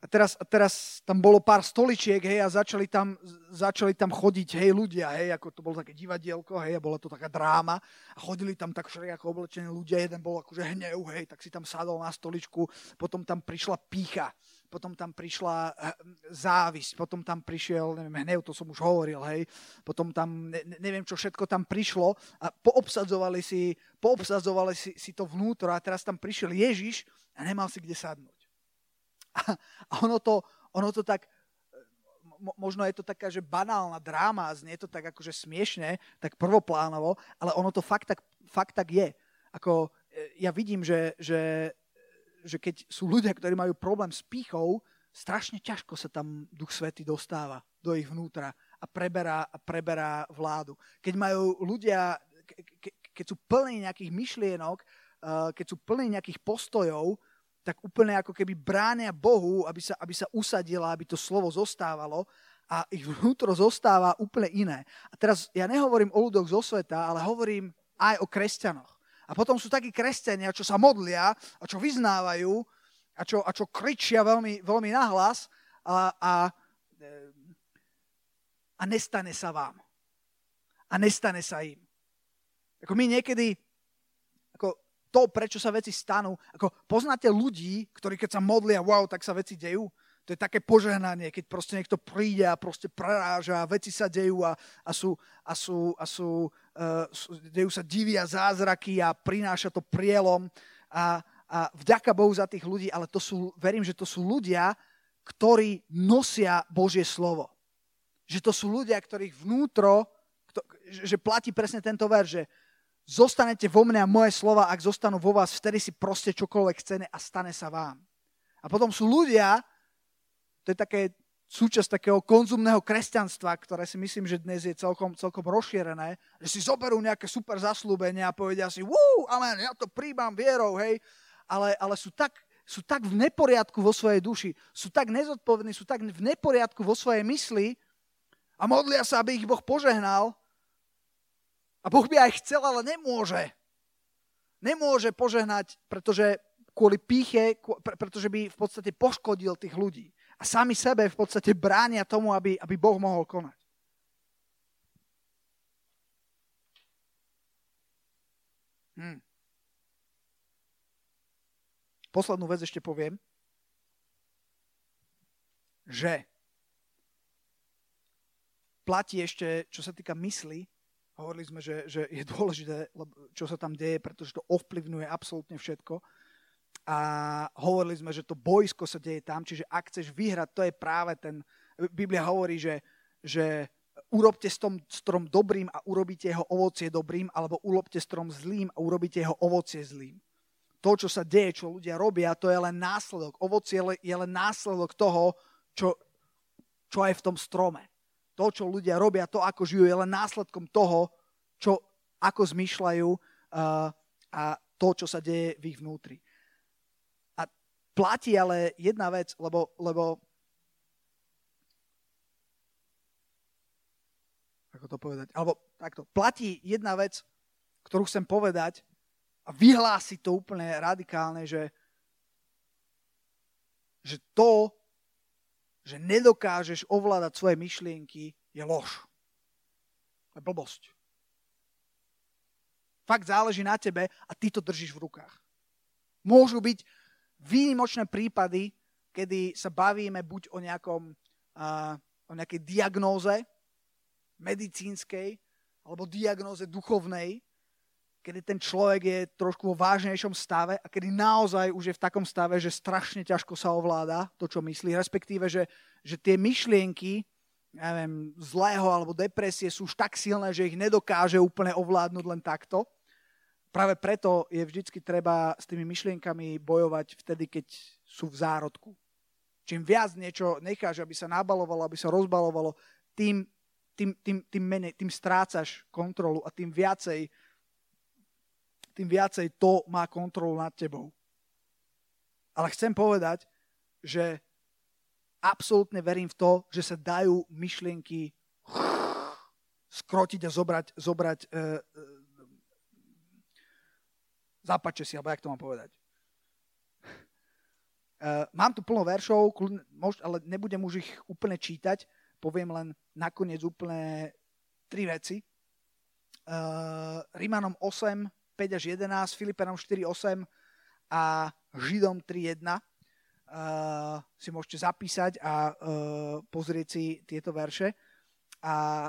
[SPEAKER 1] A teraz, teraz tam bolo pár stoličiek, hej, a začali tam, začali tam chodiť, hej, ľudia, hej, ako to bolo také divadielko, hej, a bola to taká dráma. A chodili tam tak všelijako oblečení ľudia, jeden bol akože hnev, hej, tak si tam sadol na stoličku, potom tam prišla pícha, potom tam prišla eh, závisť, potom tam prišiel, neviem, hnev, to som už hovoril, hej, potom tam, ne, neviem, čo všetko tam prišlo a poobsadzovali si, poobsadzovali si, si to vnútro a teraz tam prišiel Ježiš a nemal si kde sadnúť. A, ono, to, ono to tak, možno je to taká, že banálna dráma, znie to tak akože smiešne, tak prvoplánovo, ale ono to fakt tak, fakt tak je. Ako, e, ja vidím, že, že, že keď sú ľudia, ktorí majú problém s pýchou, strašne ťažko sa tam Duch Svety dostáva do ich vnútra a preberá, a preberá vládu. Keď majú ľudia, ke, keď sú plní nejakých myšlienok, uh, keď sú plní nejakých postojov, tak úplne ako keby bránia Bohu, aby sa, aby sa usadila, aby to slovo zostávalo a ich vnútro zostáva úplne iné. A teraz ja nehovorím o ľudoch zo sveta, ale hovorím aj o kresťanoch. A potom sú takí kresťania, čo sa modlia a čo vyznávajú a čo, a čo kričia veľmi, veľmi nahlas a, a, a nestane sa vám. A nestane sa im. Ako my niekedy to, prečo sa veci stanú. Ako poznáte ľudí, ktorí keď sa modlia, wow, tak sa veci dejú? To je také požehnanie, keď proste niekto príde a proste preráža, veci sa dejú a, a, sú, a, sú, a sú, uh, sú, dejú sa divia zázraky a prináša to prielom. A, a vďaka Bohu za tých ľudí, ale to sú, verím, že to sú ľudia, ktorí nosia Božie slovo. Že to sú ľudia, ktorých vnútro, že platí presne tento ver, že zostanete vo mne a moje slova, ak zostanú vo vás, vtedy si proste čokoľvek chcene a stane sa vám. A potom sú ľudia, to je také súčasť takého konzumného kresťanstva, ktoré si myslím, že dnes je celkom, celkom rozšírené, že si zoberú nejaké super zaslúbenia a povedia si, amen, ja to príjmam vierou, hej, ale, ale sú, tak, sú tak v neporiadku vo svojej duši, sú tak nezodpovední, sú tak v neporiadku vo svojej mysli a modlia sa, aby ich Boh požehnal, a Boh by aj chcel, ale nemôže. Nemôže požehnať, pretože kvôli píche, pretože by v podstate poškodil tých ľudí. A sami sebe v podstate bránia tomu, aby, aby Boh mohol konať. Hm. Poslednú vec ešte poviem, že platí ešte, čo sa týka mysli, Hovorili sme, že, že je dôležité, čo sa tam deje, pretože to ovplyvňuje absolútne všetko. A hovorili sme, že to bojsko sa deje tam, čiže ak chceš vyhrať, to je práve ten... Biblia hovorí, že, že urobte strom, strom dobrým a urobíte jeho ovocie dobrým, alebo urobte strom zlým a urobíte jeho ovocie zlým. To, čo sa deje, čo ľudia robia, to je len následok. Ovocie je len následok toho, čo, čo je v tom strome to, čo ľudia robia, to, ako žijú, je len následkom toho, čo, ako zmyšľajú uh, a to, čo sa deje v ich vnútri. A platí ale jedna vec, lebo, lebo ako to povedať, alebo takto, platí jedna vec, ktorú chcem povedať a vyhlásiť to úplne radikálne, že, že to, že nedokážeš ovládať svoje myšlienky, je lož. To je blbosť. Fakt záleží na tebe a ty to držíš v rukách. Môžu byť výnimočné prípady, kedy sa bavíme buď o, nejakom, uh, o nejakej diagnóze medicínskej alebo diagnóze duchovnej, kedy ten človek je trošku vo vážnejšom stave a kedy naozaj už je v takom stave, že strašne ťažko sa ovláda to, čo myslí, respektíve, že, že tie myšlienky, neviem, zlého alebo depresie sú už tak silné, že ich nedokáže úplne ovládnuť len takto. Práve preto je vždycky treba s tými myšlienkami bojovať vtedy, keď sú v zárodku. Čím viac niečo necháš, aby sa nabalovalo, aby sa rozbalovalo, tým, tým, tým, tým, menej, tým strácaš kontrolu a tým viacej tým viacej to má kontrolu nad tebou. Ale chcem povedať, že absolútne verím v to, že sa dajú myšlienky skrotiť a zobrať, zobrať e, e, zapače si, alebo jak to mám povedať. E, mám tu plno veršov, ale nebudem už ich úplne čítať, poviem len nakoniec úplne tri veci. E, Rímanom 8, 5 až 11, Filipenom 4, 8 a Židom 3, 1. Uh, si môžete zapísať a uh, pozrieť si tieto verše. A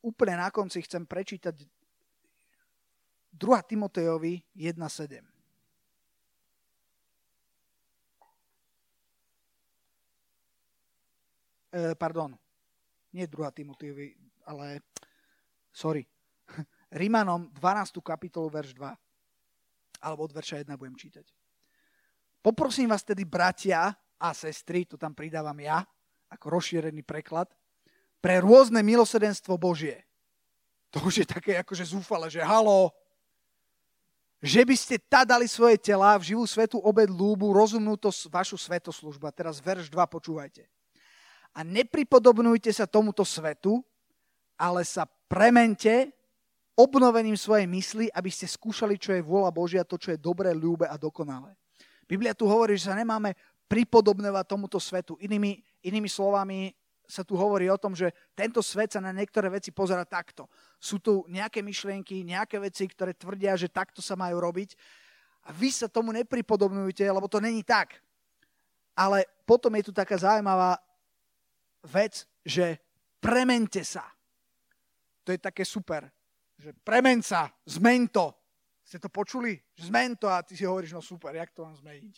[SPEAKER 1] úplne na konci chcem prečítať 2. Timotejovi 1.7. Uh, pardon, nie 2. Timotejovi, ale sorry, Rímanom 12. kapitolu, verš 2. Alebo od verša 1 budem čítať. Poprosím vás tedy, bratia a sestry, to tam pridávam ja, ako rozšírený preklad, pre rôzne milosedenstvo Božie. To už je také akože zúfale, že halo, že by ste tá dali svoje tela v živú svetu obed lúbu, rozumnú to vašu svetoslužba. Teraz verš 2 počúvajte. A nepripodobnujte sa tomuto svetu, ale sa premente obnovením svojej mysli, aby ste skúšali, čo je vôľa Božia, to, čo je dobré, ľúbe a dokonalé. Biblia tu hovorí, že sa nemáme pripodobňovať tomuto svetu. Inými, inými slovami sa tu hovorí o tom, že tento svet sa na niektoré veci pozera takto. Sú tu nejaké myšlienky, nejaké veci, ktoré tvrdia, že takto sa majú robiť a vy sa tomu nepripodobňujete, lebo to není tak. Ale potom je tu taká zaujímavá vec, že premente sa. To je také super že premen sa, zmeň to. Ste to počuli? Že zmen to a ty si hovoríš, no super, jak to mám zmeniť?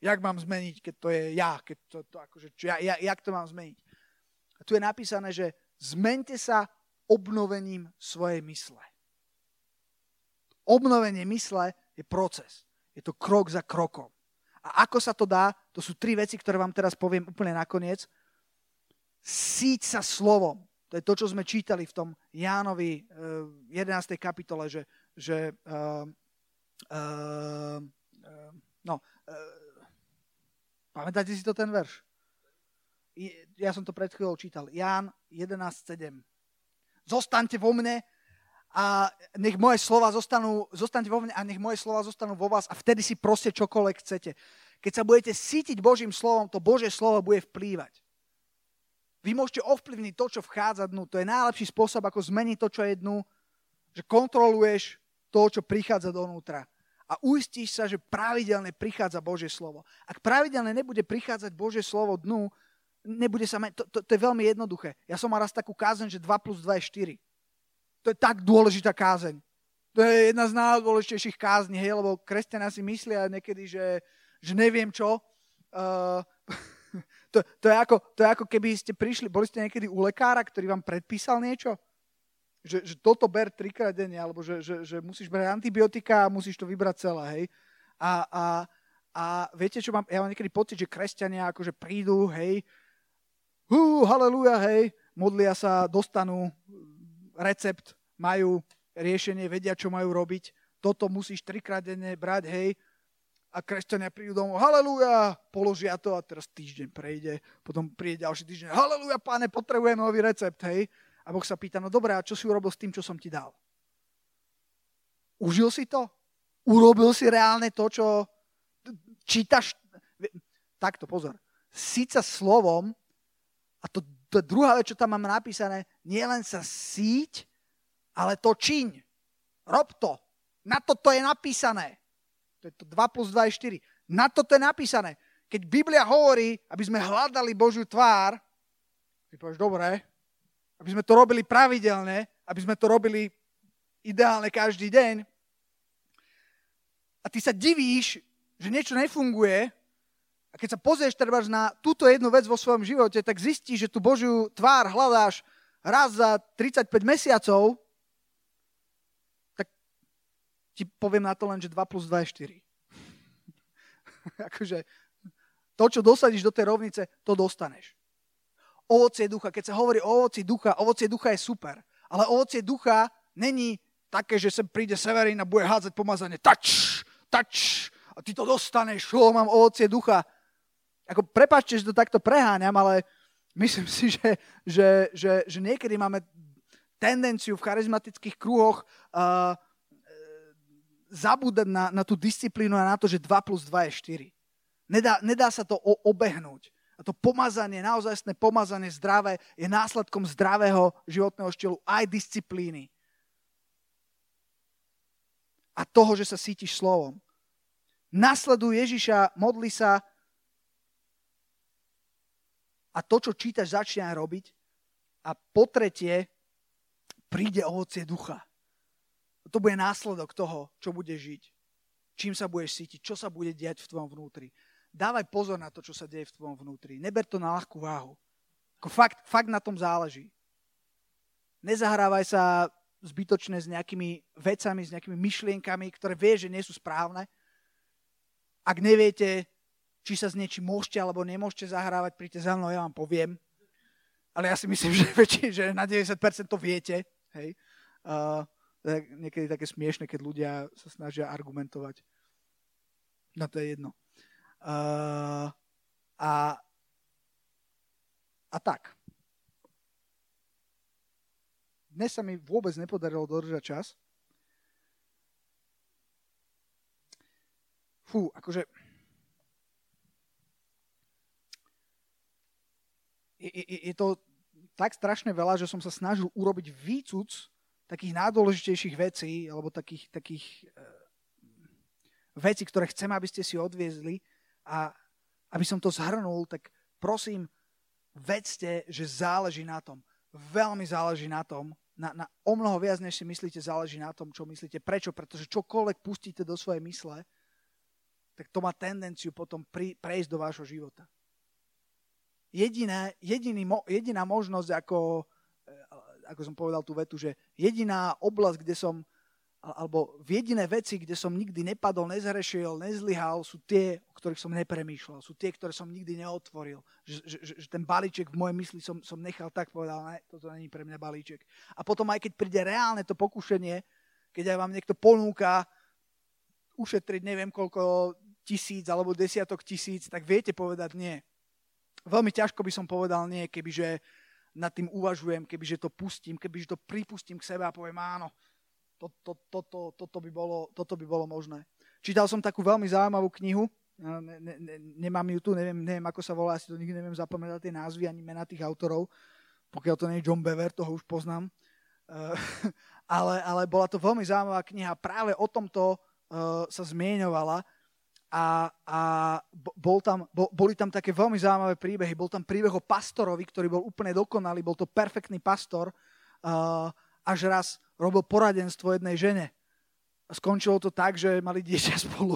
[SPEAKER 1] Jak mám zmeniť, keď to je ja? Keď to, to akože, čo, ja, ja, jak to mám zmeniť? A tu je napísané, že zmente sa obnovením svojej mysle. Obnovenie mysle je proces. Je to krok za krokom. A ako sa to dá, to sú tri veci, ktoré vám teraz poviem úplne nakoniec. Síť sa slovom. To je to, čo sme čítali v tom Jánovi 11. Eh, kapitole, že, že uh, uh, uh, pamätáte si to ten verš? Ja som to pred chvíľou čítal. Ján 11.7. Zostaňte vo mne a nech moje slova zostanú, zostaňte vo mne a nech moje slova zostanú vo vás a vtedy si proste čokoľvek chcete. Keď sa budete sítiť Božím slovom, to Božie slovo bude vplývať. Vy môžete ovplyvniť to, čo vchádza dnu. To je najlepší spôsob, ako zmeniť to, čo je dnu, že kontroluješ to, čo prichádza donútra. A uistíš sa, že pravidelne prichádza Božie slovo. Ak pravidelne nebude prichádzať Božie slovo dnu, nebude sa to, to, to je veľmi jednoduché. Ja som mal raz takú kázeň, že 2 plus 2 je 4. To je tak dôležitá kázeň. To je jedna z najdôležitejších kázní, hej, lebo kresťania si myslia niekedy, že, že neviem čo. Uh, to, to, je ako, to je ako keby ste prišli, boli ste niekedy u lekára, ktorý vám predpísal niečo? Že, že toto ber trikrát denne, alebo že, že, že musíš brať antibiotika a musíš to vybrať celé, hej. A, a, a viete, čo mám, ja mám niekedy pocit, že kresťania akože prídu, hej, hú, haleluja, hej, modlia sa, dostanú recept, majú riešenie, vedia, čo majú robiť. Toto musíš trikrát denne brať, hej. A kresťania prídu domov, haleluja, položia to a teraz týždeň prejde. Potom príde ďalší týždeň, haleluja, páne, potrebujem nový recept, hej. A Boh sa pýta, no dobré, a čo si urobil s tým, čo som ti dal? Užil si to? Urobil si reálne to, čo čítaš? Takto, pozor. Síca slovom, a to, to druhá vec, čo tam mám napísané, nie len sa síť, ale to čiň. Rob to. Na toto je napísané. To je to 2 plus 2 je 4. Na toto je napísané. Keď Biblia hovorí, aby sme hľadali Božiu tvár, ty povieš, dobre, aby sme to robili pravidelne, aby sme to robili ideálne každý deň. A ty sa divíš, že niečo nefunguje, a keď sa pozrieš treba na túto jednu vec vo svojom živote, tak zistíš, že tú Božiu tvár hľadáš raz za 35 mesiacov ti poviem na to len, že 2 plus 2 je 4. akože to, čo dosadíš do tej rovnice, to dostaneš. Ovocie ducha, keď sa hovorí o ovoci ducha, ovocie ducha je super, ale ovocie ducha není také, že sem príde Severín a bude hádzať pomazanie. Tač, tač, a ty to dostaneš, o, mám ovocie ducha. Ako, prepáčte, že to takto preháňam, ale myslím si, že, že, že, že niekedy máme tendenciu v charizmatických kruhoch uh, zabúdať na, na tú disciplínu a na to, že 2 plus 2 je 4. Nedá, nedá sa to o, obehnúť. A to pomazanie, naozajstné pomazanie zdravé je následkom zdravého životného štýlu aj disciplíny. A toho, že sa sítiš slovom. Nasleduj Ježiša, modli sa a to, čo čítaš, začne aj robiť. A po tretie, príde ovocie ducha. To bude následok toho, čo bude žiť. Čím sa budeš cítiť, čo sa bude diať v tvojom vnútri. Dávaj pozor na to, čo sa deje v tvojom vnútri. Neber to na ľahkú váhu. Ako fakt, fakt na tom záleží. Nezahrávaj sa zbytočne s nejakými vecami, s nejakými myšlienkami, ktoré vie, že nie sú správne. Ak neviete, či sa s niečím môžete alebo nemôžete zahrávať, príďte za mnou, ja vám poviem. Ale ja si myslím, že, väčšine, že na 90% to viete. Hej. Uh, niekedy také smiešne, keď ľudia sa snažia argumentovať. No to je jedno. Uh, a, a tak. Dnes sa mi vôbec nepodarilo dodržať čas. Fú, akože... Je, je, je to tak strašne veľa, že som sa snažil urobiť výcuc takých najdôležitejších vecí, alebo takých, takých uh, vecí, ktoré chcem, aby ste si odviezli a aby som to zhrnul, tak prosím, vedzte, že záleží na tom. Veľmi záleží na tom, na, na o mnoho viac, než si myslíte, záleží na tom, čo myslíte. Prečo? Pretože čokoľvek pustíte do svojej mysle, tak to má tendenciu potom pri, prejsť do vášho života. Jediné, jediný, jediná možnosť, ako ako som povedal tú vetu, že jediná oblasť, kde som, alebo v jediné veci, kde som nikdy nepadol, nezhrešil, nezlyhal, sú tie, o ktorých som nepremýšľal. Sú tie, ktoré som nikdy neotvoril. Že, že, že ten balíček v mojej mysli som, som nechal tak, povedal, ne, toto není pre mňa balíček. A potom aj keď príde reálne to pokušenie, keď aj vám niekto ponúka ušetriť neviem koľko tisíc alebo desiatok tisíc, tak viete povedať nie. Veľmi ťažko by som povedal nie, kebyže nad tým uvažujem, kebyže to pustím, kebyže to pripustím k sebe a poviem áno, to, to, to, to, toto, by bolo, toto by bolo možné. Čítal som takú veľmi zaujímavú knihu, ne, ne, ne, nemám ju tu, neviem, neviem, ako sa volá, asi to nikdy neviem zapamätať tie názvy ani mena tých autorov, pokiaľ to nie je John Bever, toho už poznám. Uh, ale, ale bola to veľmi zaujímavá kniha, práve o tomto uh, sa zmieňovala a, a bol tam, bol, boli tam také veľmi zaujímavé príbehy. Bol tam príbeh o pastorovi, ktorý bol úplne dokonalý, bol to perfektný pastor, uh, až raz robil poradenstvo jednej žene. A skončilo to tak, že mali dieťa spolu,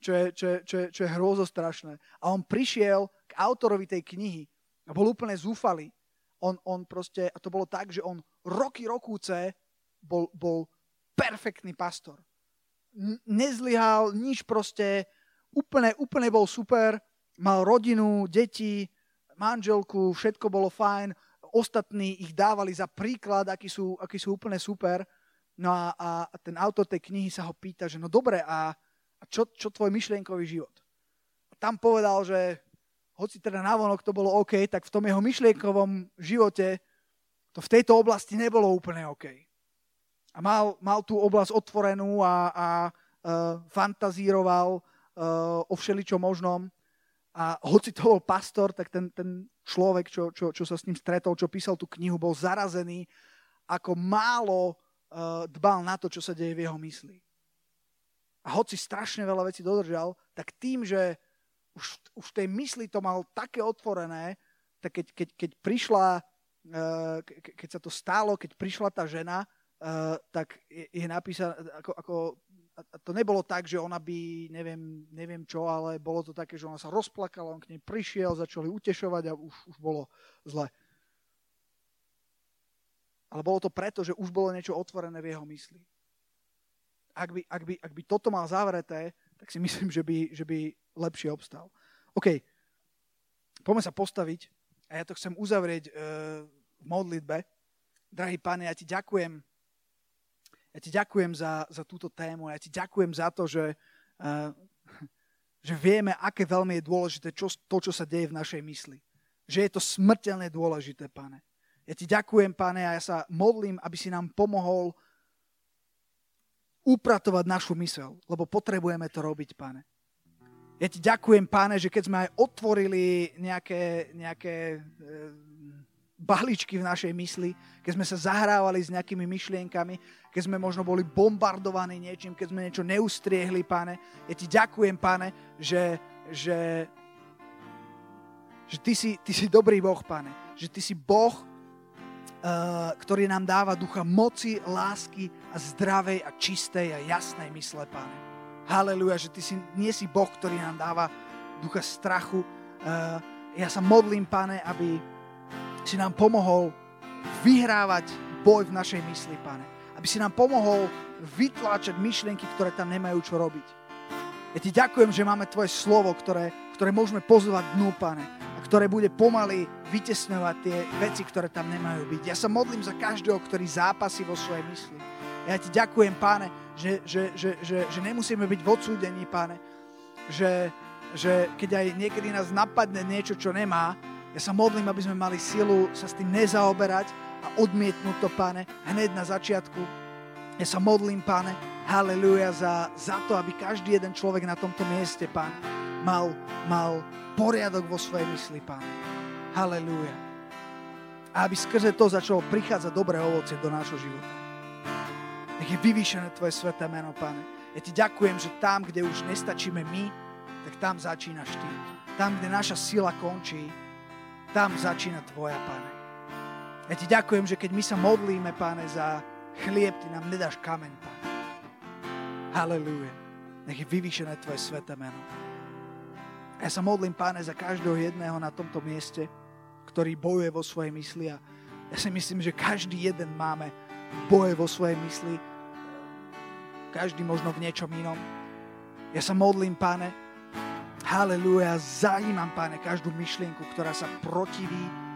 [SPEAKER 1] čo je, čo je, čo je, čo je hrozostrašné. A on prišiel k autorovi tej knihy a bol úplne zúfalý. On, on proste, a to bolo tak, že on roky, rokúce bol, bol perfektný pastor nezlyhal, nič proste, úplne, úplne bol super, mal rodinu, deti, manželku, všetko bolo fajn, ostatní ich dávali za príklad, akí sú, akí sú úplne super. No a, a ten autor tej knihy sa ho pýta, že no dobre, a, a čo, čo tvoj myšlienkový život? A tam povedal, že hoci teda navonok to bolo OK, tak v tom jeho myšlienkovom živote to v tejto oblasti nebolo úplne OK a mal, mal tú oblasť otvorenú a, a uh, fantazíroval uh, o všeličom možnom. A hoci to bol pastor, tak ten, ten človek, čo, čo, čo sa s ním stretol, čo písal tú knihu, bol zarazený, ako málo uh, dbal na to, čo sa deje v jeho mysli. A hoci strašne veľa vecí dodržal, tak tým, že už, už v tej mysli to mal také otvorené, tak keď, keď, keď prišla, uh, ke, keď sa to stalo, keď prišla tá žena, uh, tak je, je napísané, ako, ako, to nebolo tak, že ona by, neviem, neviem čo, ale bolo to také, že ona sa rozplakala, on k nej prišiel, začali utešovať a už, už bolo zle. Ale bolo to preto, že už bolo niečo otvorené v jeho mysli. Ak by, ak by, ak by toto mal zavreté, tak si myslím, že by, že by lepšie obstal. OK, poďme sa postaviť a ja to chcem uzavrieť uh, v modlitbe. Drahý pane, ja ti ďakujem ja ti ďakujem za, za túto tému, ja ti ďakujem za to, že, uh, že vieme, aké veľmi je dôležité čo, to, čo sa deje v našej mysli. Že je to smrteľne dôležité, pane. Ja ti ďakujem, pane, a ja sa modlím, aby si nám pomohol upratovať našu mysel, lebo potrebujeme to robiť, pane. Ja ti ďakujem, páne, že keď sme aj otvorili nejaké, nejaké balíčky v našej mysli, keď sme sa zahrávali s nejakými myšlienkami, keď sme možno boli bombardovaní niečím, keď sme niečo neustriehli, pane. Ja ti ďakujem, pane, že, že, že ty, si, ty si dobrý Boh, pane. Že ty si Boh, uh, ktorý nám dáva ducha moci, lásky a zdravej a čistej a jasnej mysle, pane. Haleluja, že ty si, nie si Boh, ktorý nám dáva ducha strachu. Uh, ja sa modlím, pane, aby, si nám pomohol vyhrávať boj v našej mysli, pane. Aby si nám pomohol vytláčať myšlienky, ktoré tam nemajú čo robiť. Ja ti ďakujem, že máme tvoje slovo, ktoré, ktoré môžeme pozvať dnu, pane, a ktoré bude pomaly vytesňovať tie veci, ktoré tam nemajú byť. Ja sa modlím za každého, ktorý zápasí vo svojej mysli. Ja ti ďakujem, páne, že, že, že, že, že nemusíme byť v odsúdení, páne, že, že keď aj niekedy nás napadne niečo, čo nemá, ja sa modlím, aby sme mali silu sa s tým nezaoberať a odmietnúť to, páne, hneď na začiatku. Ja sa modlím, páne, haleluja, za, za to, aby každý jeden človek na tomto mieste, pán, mal, mal poriadok vo svojej mysli, pán. Haleluja. A aby skrze to začalo prichádzať dobré ovocie do nášho života. Nech je vyvýšené Tvoje sveté meno, Pane. Ja Ti ďakujem, že tam, kde už nestačíme my, tak tam začínaš Ty. Tam, kde naša sila končí, tam začína Tvoja, Pane. Ja Ti ďakujem, že keď my sa modlíme, Pane, za chlieb, Ty nám nedáš kameň, Pane. Halelúja. Nech je vyvýšené Tvoje sveté meno. Ja sa modlím, Pane, za každého jedného na tomto mieste, ktorý bojuje vo svojej mysli a ja si myslím, že každý jeden máme boje vo svojej mysli, každý možno v niečom inom. Ja sa modlím, Pane, Halelúja, zajímam, páne, každú myšlienku, ktorá sa protiví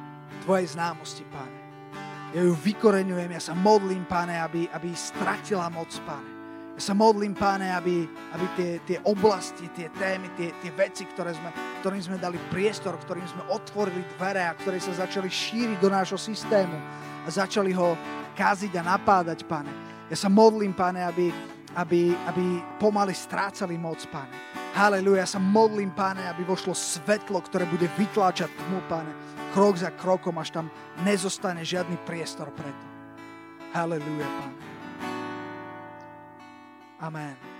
[SPEAKER 1] Tvojej známosti, páne. Ja ju vykoreňujem, ja sa modlím, páne, aby, aby stratila moc, páne. Ja sa modlím, páne, aby, aby tie, tie oblasti, tie témy, tie, tie veci, ktoré sme, ktorým sme dali priestor, ktorým sme otvorili dvere a ktoré sa začali šíriť do nášho systému a začali ho kaziť a napádať, páne. Ja sa modlím, páne, aby, aby, aby pomaly strácali moc, páne Haleluja, ja sa modlím, páne, aby vošlo svetlo, ktoré bude vytláčať tmu, páne, krok za krokom, až tam nezostane žiadny priestor preto. Haleluja, páne. Amen.